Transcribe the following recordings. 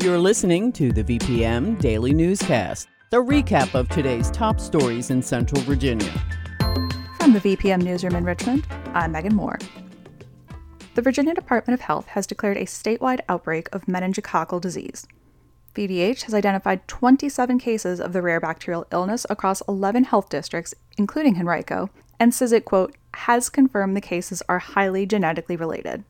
You're listening to the VPM Daily Newscast, the recap of today's top stories in Central Virginia. From the VPM Newsroom in Richmond, I'm Megan Moore. The Virginia Department of Health has declared a statewide outbreak of meningococcal disease. VDH has identified 27 cases of the rare bacterial illness across 11 health districts, including Henrico, and says it, quote, has confirmed the cases are highly genetically related.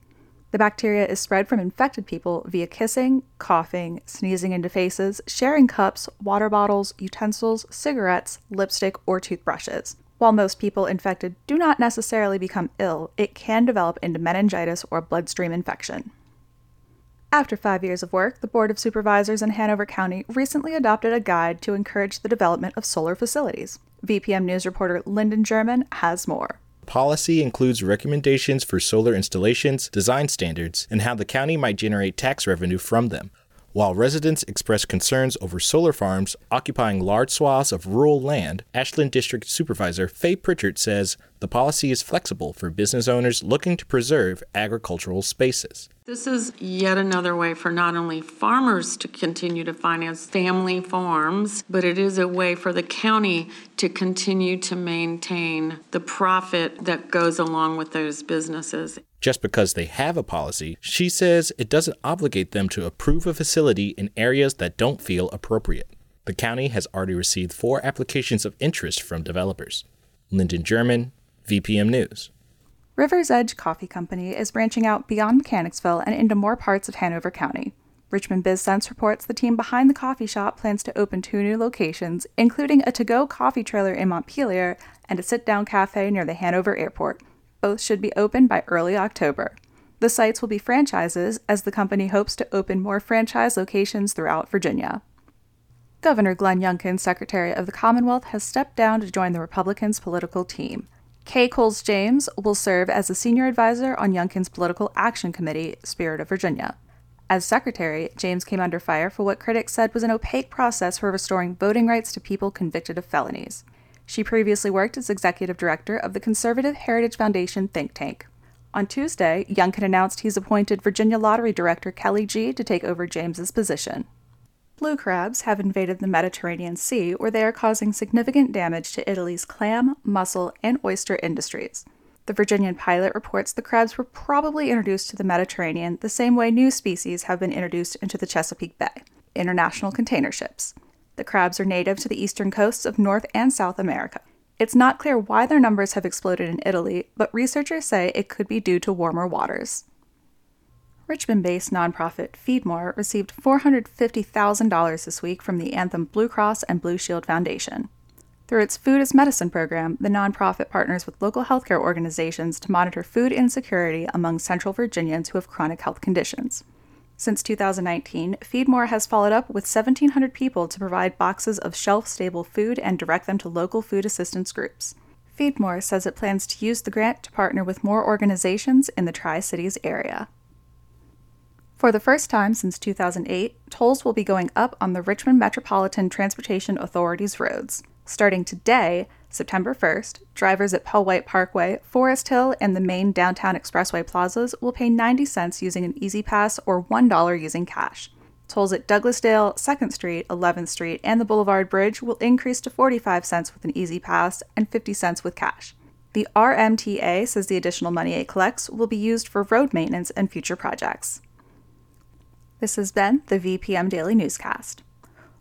The bacteria is spread from infected people via kissing, coughing, sneezing into faces, sharing cups, water bottles, utensils, cigarettes, lipstick, or toothbrushes. While most people infected do not necessarily become ill, it can develop into meningitis or bloodstream infection. After five years of work, the Board of Supervisors in Hanover County recently adopted a guide to encourage the development of solar facilities. VPM News reporter Lyndon German has more. Policy includes recommendations for solar installations, design standards, and how the county might generate tax revenue from them. While residents express concerns over solar farms occupying large swaths of rural land, Ashland District Supervisor Faye Prichard says the policy is flexible for business owners looking to preserve agricultural spaces. This is yet another way for not only farmers to continue to finance family farms, but it is a way for the county to continue to maintain the profit that goes along with those businesses. Just because they have a policy, she says it doesn't obligate them to approve a facility in areas that don't feel appropriate. The county has already received four applications of interest from developers. Lyndon German, VPM News. River's Edge Coffee Company is branching out beyond Mechanicsville and into more parts of Hanover County. Richmond BizSense reports the team behind the coffee shop plans to open two new locations, including a to go coffee trailer in Montpelier and a sit down cafe near the Hanover Airport. Both should be open by early October. The sites will be franchises, as the company hopes to open more franchise locations throughout Virginia. Governor Glenn Youngkin, Secretary of the Commonwealth, has stepped down to join the Republicans' political team. Kay Coles James will serve as a senior advisor on Youngkin's Political Action Committee, Spirit of Virginia. As secretary, James came under fire for what critics said was an opaque process for restoring voting rights to people convicted of felonies. She previously worked as executive director of the Conservative Heritage Foundation think tank. On Tuesday, Youngkin announced he's appointed Virginia Lottery Director Kelly Gee to take over James's position. Blue crabs have invaded the Mediterranean Sea, where they are causing significant damage to Italy's clam, mussel, and oyster industries. The Virginian pilot reports the crabs were probably introduced to the Mediterranean the same way new species have been introduced into the Chesapeake Bay international container ships. The crabs are native to the eastern coasts of North and South America. It's not clear why their numbers have exploded in Italy, but researchers say it could be due to warmer waters. Richmond based nonprofit Feedmore received $450,000 this week from the Anthem Blue Cross and Blue Shield Foundation. Through its Food as Medicine program, the nonprofit partners with local healthcare organizations to monitor food insecurity among Central Virginians who have chronic health conditions. Since 2019, Feedmore has followed up with 1,700 people to provide boxes of shelf stable food and direct them to local food assistance groups. Feedmore says it plans to use the grant to partner with more organizations in the Tri Cities area. For the first time since 2008, tolls will be going up on the Richmond Metropolitan Transportation Authority's roads. Starting today, September 1st, drivers at Powhite Parkway, Forest Hill, and the main downtown expressway plazas will pay 90 cents using an E-ZPass or $1 using cash. Tolls at Douglasdale, 2nd Street, 11th Street, and the Boulevard Bridge will increase to 45 cents with an E-ZPass and 50 cents with cash. The RMTA says the additional money it collects will be used for road maintenance and future projects. This has been the VPM Daily Newscast.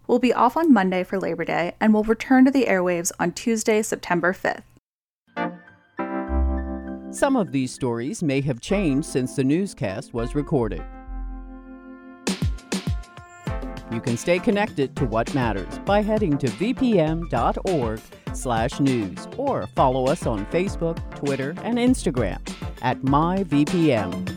We'll be off on Monday for Labor Day and we'll return to the airwaves on Tuesday, September 5th. Some of these stories may have changed since the newscast was recorded. You can stay connected to what matters by heading to vpm.org/news or follow us on Facebook, Twitter, and Instagram at myvpm.